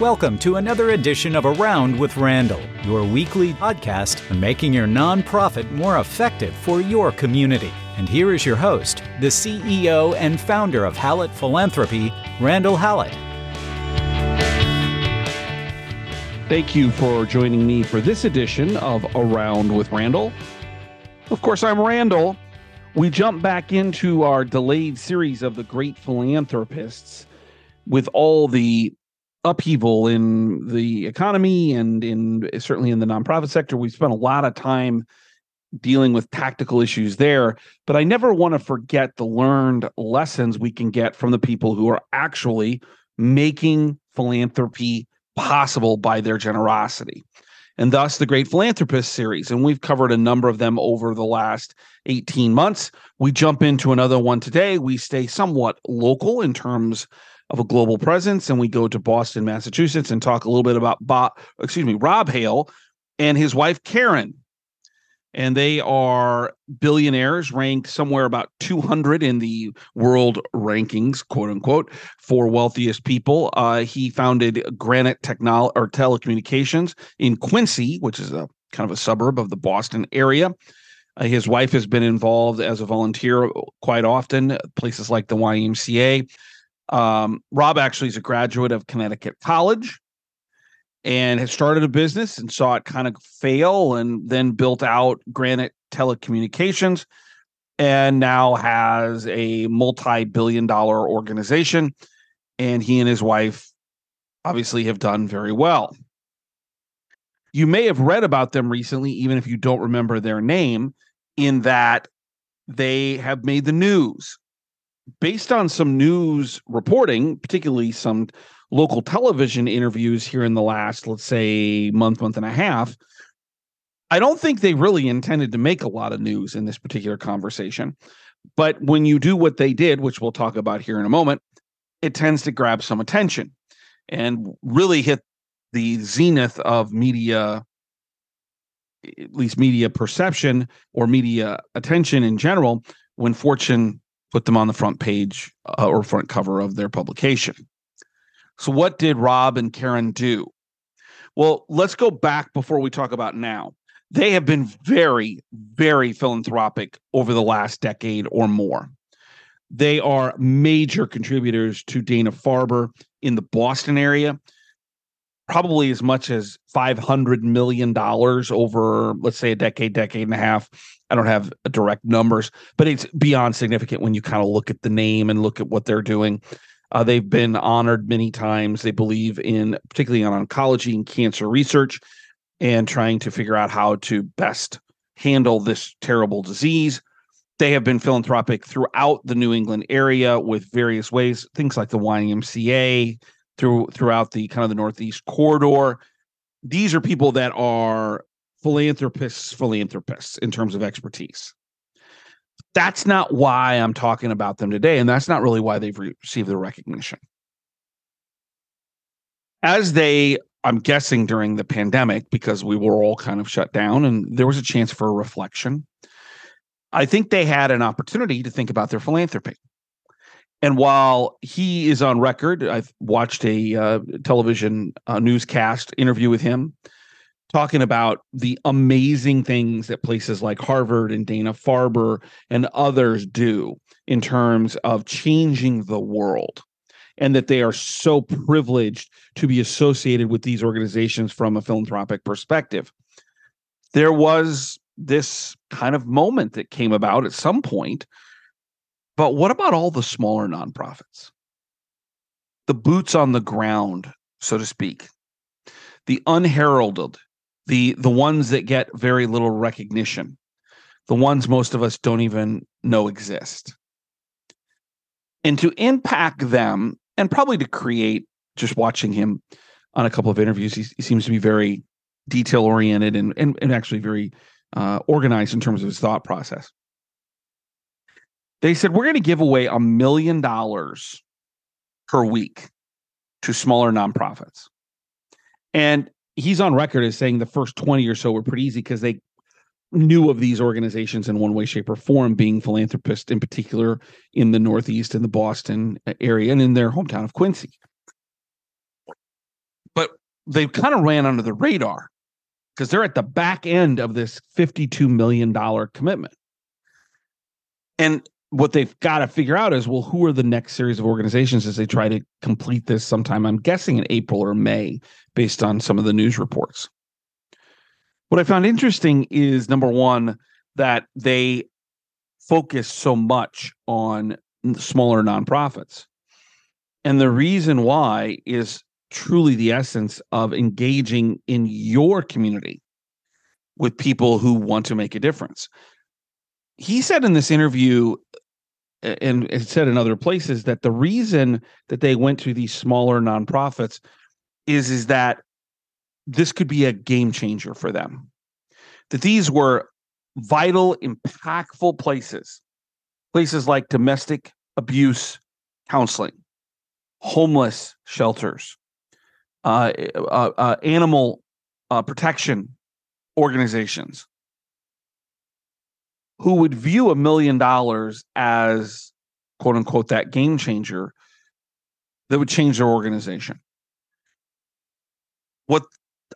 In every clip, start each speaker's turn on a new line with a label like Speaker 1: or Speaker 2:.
Speaker 1: Welcome to another edition of Around with Randall, your weekly podcast on making your nonprofit more effective for your community. And here is your host, the CEO and founder of Hallett Philanthropy, Randall Hallett.
Speaker 2: Thank you for joining me for this edition of Around with Randall. Of course, I'm Randall. We jump back into our delayed series of the great philanthropists with all the upheaval in the economy and in certainly in the nonprofit sector. We've spent a lot of time dealing with tactical issues there, but I never want to forget the learned lessons we can get from the people who are actually making philanthropy possible by their generosity. And thus the Great Philanthropist series. And we've covered a number of them over the last 18 months. We jump into another one today. We stay somewhat local in terms of a global presence, and we go to Boston, Massachusetts, and talk a little bit about Bob, excuse me, Rob Hale and his wife Karen. And they are billionaires, ranked somewhere about 200 in the world rankings, quote unquote, for wealthiest people. Uh, he founded Granite Technology or Telecommunications in Quincy, which is a kind of a suburb of the Boston area. Uh, his wife has been involved as a volunteer quite often, places like the YMCA. Um, Rob actually is a graduate of Connecticut College and has started a business and saw it kind of fail and then built out Granite Telecommunications and now has a multi billion dollar organization. And he and his wife obviously have done very well. You may have read about them recently, even if you don't remember their name, in that they have made the news based on some news reporting, particularly some local television interviews here in the last, let's say, month, month and a half, I don't think they really intended to make a lot of news in this particular conversation. But when you do what they did, which we'll talk about here in a moment, it tends to grab some attention and really hit the zenith of media, at least media perception or media attention in general, when Fortune put them on the front page uh, or front cover of their publication. So, what did Rob and Karen do? Well, let's go back before we talk about now. They have been very, very philanthropic over the last decade or more. They are major contributors to Dana Farber in the Boston area, probably as much as $500 million over, let's say, a decade, decade and a half I don't have direct numbers, but it's beyond significant when you kind of look at the name and look at what they're doing. Uh, they've been honored many times. They believe in, particularly on oncology and cancer research, and trying to figure out how to best handle this terrible disease. They have been philanthropic throughout the New England area with various ways, things like the YMCA, through throughout the kind of the Northeast corridor. These are people that are philanthropists, philanthropists in terms of expertise. That's not why I'm talking about them today. And that's not really why they've received the recognition. As they, I'm guessing during the pandemic, because we were all kind of shut down and there was a chance for a reflection, I think they had an opportunity to think about their philanthropy. And while he is on record, I've watched a uh, television uh, newscast interview with him talking about the amazing things that places like Harvard and Dana Farber and others do in terms of changing the world and that they are so privileged to be associated with these organizations from a philanthropic perspective. There was this kind of moment that came about at some point. But what about all the smaller nonprofits? The boots on the ground, so to speak, the unheralded, the the ones that get very little recognition. The ones most of us don't even know exist. And to impact them and probably to create just watching him on a couple of interviews he, he seems to be very detail oriented and, and, and actually very uh, organized in terms of his thought process they said we're going to give away a million dollars per week to smaller nonprofits and he's on record as saying the first 20 or so were pretty easy because they knew of these organizations in one way, shape, or form, being philanthropists in particular in the Northeast and the Boston uh, area and in their hometown of Quincy. But they kind of ran under the radar because they're at the back end of this $52 million commitment. And what they've got to figure out is well, who are the next series of organizations as they try to complete this sometime? I'm guessing in April or May, based on some of the news reports. What I found interesting is number one, that they focus so much on smaller nonprofits. And the reason why is truly the essence of engaging in your community with people who want to make a difference. He said in this interview, and it said in other places, that the reason that they went to these smaller nonprofits is, is that this could be a game changer for them. That these were vital, impactful places, places like domestic abuse counseling, homeless shelters, uh, uh, uh, animal uh, protection organizations who would view a million dollars as quote unquote that game changer that would change their organization. What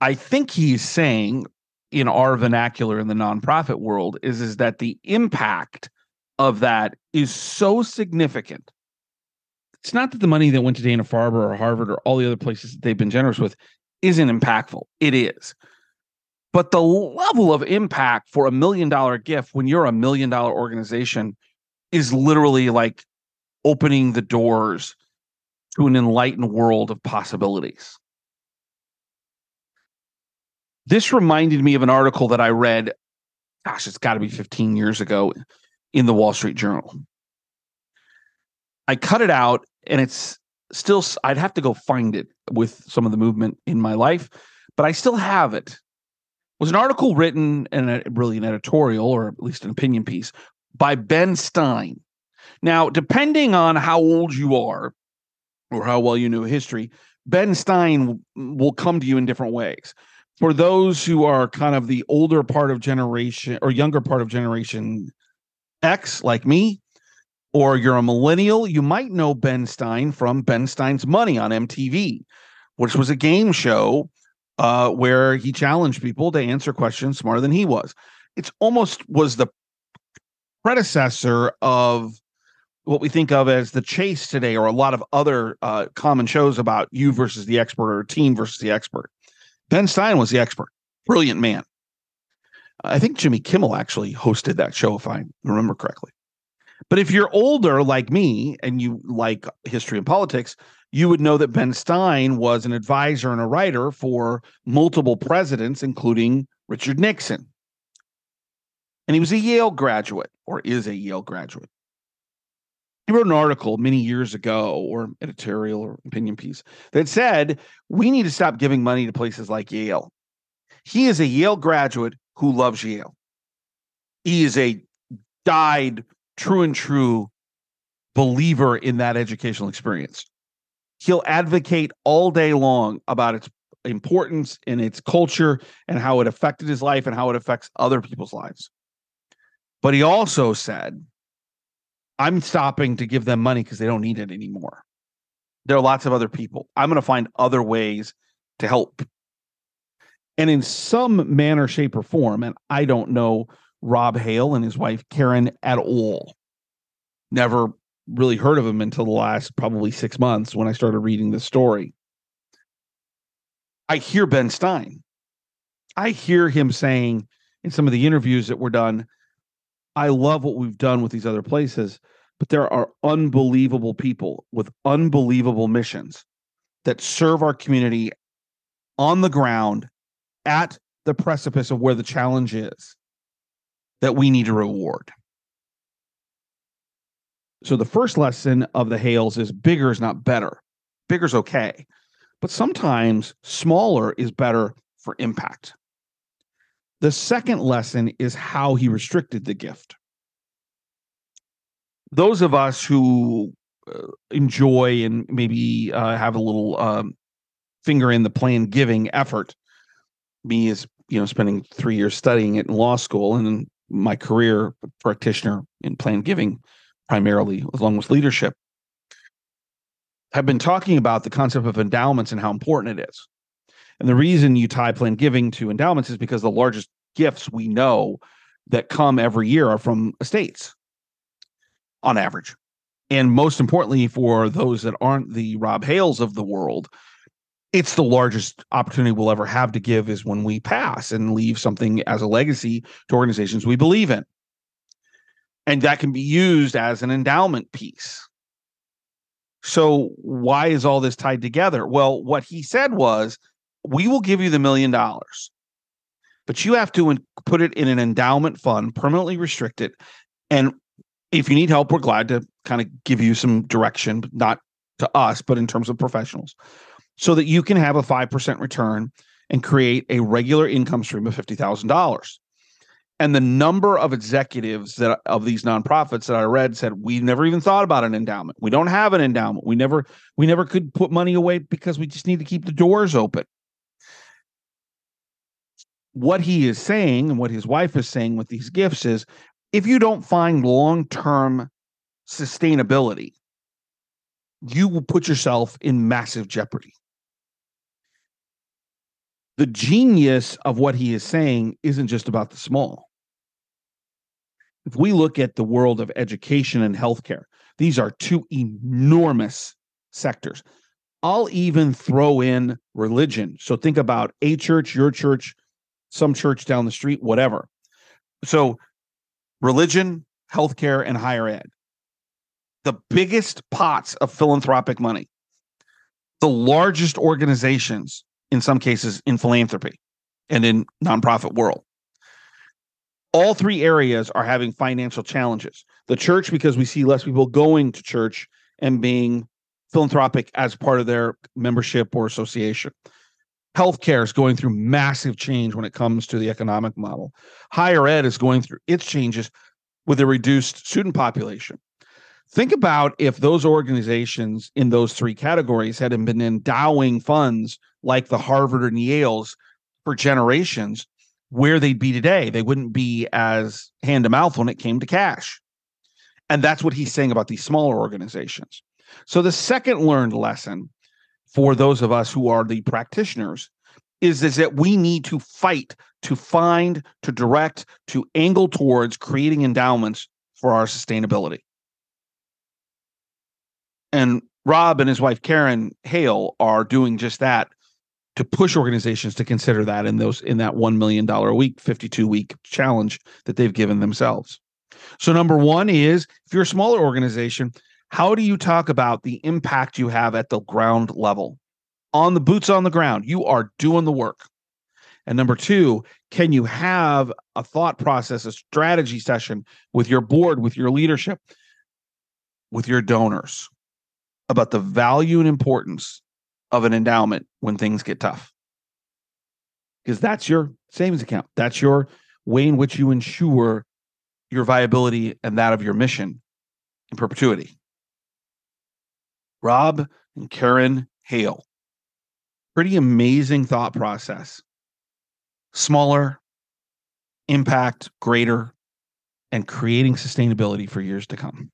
Speaker 2: I think he's saying in our vernacular in the nonprofit world is, is that the impact of that is so significant it's not that the money that went to Dana Farber or Harvard or all the other places that they've been generous with isn't impactful. It is. But the level of impact for a million dollar gift when you're a million dollar organization is literally like opening the doors to an enlightened world of possibilities. This reminded me of an article that I read, gosh, it's got to be 15 years ago in the Wall Street Journal. I cut it out and it's still I'd have to go find it with some of the movement in my life, but I still have it. Was an article written and a really an editorial or at least an opinion piece by Ben Stein. Now, depending on how old you are or how well you know history, Ben Stein will come to you in different ways. For those who are kind of the older part of generation or younger part of generation X, like me, or you're a millennial, you might know Ben Stein from Ben Stein's Money on MTV, which was a game show uh, where he challenged people to answer questions smarter than he was. It's almost was the predecessor of what we think of as the chase today, or a lot of other uh, common shows about you versus the expert or team versus the expert. Ben Stein was the expert, brilliant man. I think Jimmy Kimmel actually hosted that show, if I remember correctly. But if you're older like me and you like history and politics, you would know that Ben Stein was an advisor and a writer for multiple presidents, including Richard Nixon. And he was a Yale graduate or is a Yale graduate. He wrote an article many years ago, or editorial or opinion piece, that said, we need to stop giving money to places like Yale. He is a Yale graduate who loves Yale. He is a died true and true believer in that educational experience. He'll advocate all day long about its importance and its culture and how it affected his life and how it affects other people's lives. But he also said, I'm stopping to give them money because they don't need it anymore. There are lots of other people. I'm going to find other ways to help. And in some manner, shape, or form, and I don't know Rob Hale and his wife Karen at all. Never really heard of him until the last probably six months when I started reading the story. I hear Ben Stein. I hear him saying in some of the interviews that were done, I love what we've done with these other places, but there are unbelievable people with unbelievable missions that serve our community on the ground at the precipice of where the challenge is that we need to reward. So the first lesson of the Hales is bigger is not better. Bigger's okay. But sometimes smaller is better for impact. The second lesson is how he restricted the gift. Those of us who uh, enjoy and maybe uh, have a little um, finger in the planned giving effort, me as you know, spending three years studying it in law school and my career practitioner in planned giving primarily along with leadership have been talking about the concept of endowments and how important it is And the reason you tie planned giving to endowments is because the largest gifts we know that come every year are from estates on average. And most importantly, for those that aren't the Rob Hales of the world, it's the largest opportunity we'll ever have to give is when we pass and leave something as a legacy to organizations we believe in. And that can be used as an endowment piece. So, why is all this tied together? Well, what he said was, we will give you the million dollars, but you have to put it in an endowment fund, permanently restrict it. And if you need help, we're glad to kind of give you some direction, not to us, but in terms of professionals so that you can have a 5% return and create a regular income stream of $50,000. And the number of executives that of these nonprofits that I read said we never even thought about an endowment. We don't have an endowment. We never we never could put money away because we just need to keep the doors open. What he is saying and what his wife is saying with these gifts is if you don't find long-term sustainability, you will put yourself in massive jeopardy the genius of what he is saying isn't just about the small. If we look at the world of education and healthcare, these are two enormous sectors. I'll even throw in religion. So think about a church, your church, some church down the street, whatever. So religion, healthcare, and higher ed. The biggest pots of philanthropic money, the largest organizations in some cases in philanthropy and in nonprofit world. All three areas are having financial challenges. The church, because we see less people going to church and being philanthropic as part of their membership or association. Healthcare is going through massive change when it comes to the economic model. Higher ed is going through its changes with a reduced student population. Think about if those organizations in those three categories had been endowing funds like the Harvard and Yale's for generations, where they'd be today. They wouldn't be as hand to mouth when it came to cash. And that's what he's saying about these smaller organizations. So the second learned lesson for those of us who are the practitioners is, is that we need to fight to find, to direct, to angle towards creating endowments for our sustainability. And Rob and his wife Karen Hale are doing just that to push organizations to consider that in those in that $1 million a week 52 week challenge that they've given themselves. So number one is if you're a smaller organization how do you talk about the impact you have at the ground level? On the boots on the ground you are doing the work. And number two can you have a thought process a strategy session with your board with your leadership with your donors about the value and importance of an endowment when things get tough. Because that's your savings account. That's your way in which you ensure your viability and that of your mission in perpetuity. Rob and Karen Hale. Pretty amazing thought process. Smaller, impact greater, and creating sustainability for years to come.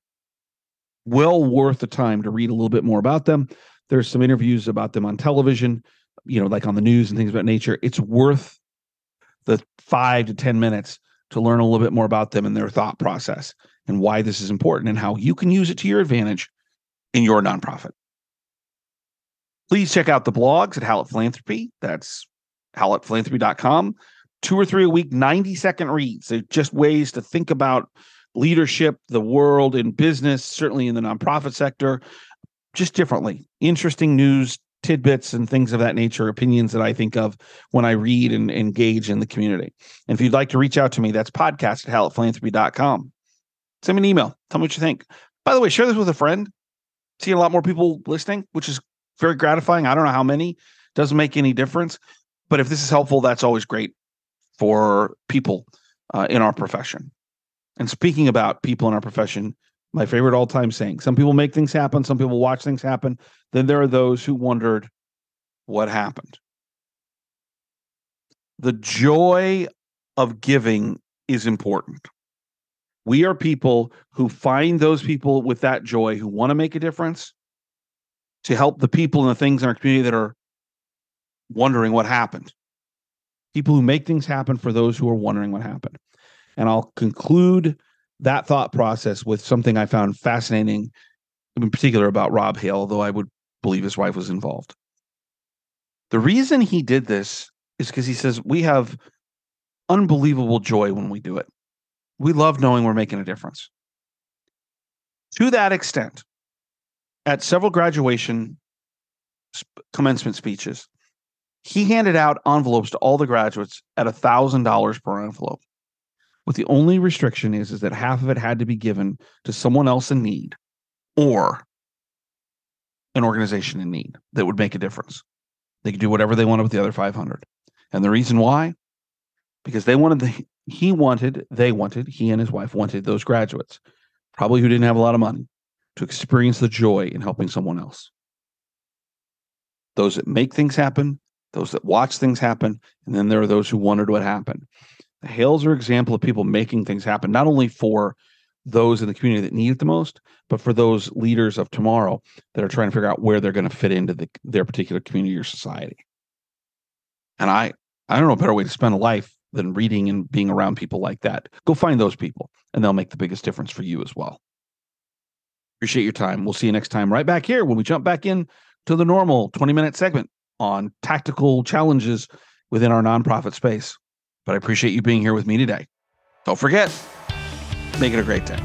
Speaker 2: Well worth the time to read a little bit more about them. There's some interviews about them on television, you know, like on the news and things about nature. It's worth the five to 10 minutes to learn a little bit more about them and their thought process and why this is important and how you can use it to your advantage in your nonprofit. Please check out the blogs at Hallett Philanthropy. That's hallettphilanthropy.com. Two or three a week, 90 second reads. They're just ways to think about leadership, the world, in business, certainly in the nonprofit sector, just differently. Interesting news tidbits and things of that nature, opinions that I think of when I read and engage in the community. And if you'd like to reach out to me, that's podcast at hallettphilanthropy.com. Send me an email. Tell me what you think. By the way, share this with a friend. See a lot more people listening, which is very gratifying. I don't know how many, doesn't make any difference. But if this is helpful, that's always great for people uh, in our profession. And speaking about people in our profession, my favorite all time saying. Some people make things happen, some people watch things happen. Then there are those who wondered what happened. The joy of giving is important. We are people who find those people with that joy who want to make a difference to help the people and the things in our community that are wondering what happened. People who make things happen for those who are wondering what happened. And I'll conclude that thought process with something I found fascinating, in particular about Rob Hale, although I would believe his wife was involved. The reason he did this is because he says we have unbelievable joy when we do it. We love knowing we're making a difference. To that extent, at several graduation commencement speeches, he handed out envelopes to all the graduates at $1,000 per envelope. What the only restriction is, is that half of it had to be given to someone else in need or an organization in need that would make a difference. They could do whatever they wanted with the other 500. And the reason why? Because they wanted the, he wanted, they wanted, he and his wife wanted those graduates, probably who didn't have a lot of money, to experience the joy in helping someone else. Those that make things happen, those that watch things happen, and then there are those who wondered what happened. Hales are example of people making things happen, not only for those in the community that need it the most, but for those leaders of tomorrow that are trying to figure out where they're going to fit into the, their particular community or society. And I, I don't know a better way to spend a life than reading and being around people like that. Go find those people, and they'll make the biggest difference for you as well. Appreciate your time. We'll see you next time right back here when we jump back in to the normal 20 minute segment on tactical challenges within our nonprofit space. But I appreciate you being here with me today. Don't forget, make it a great day.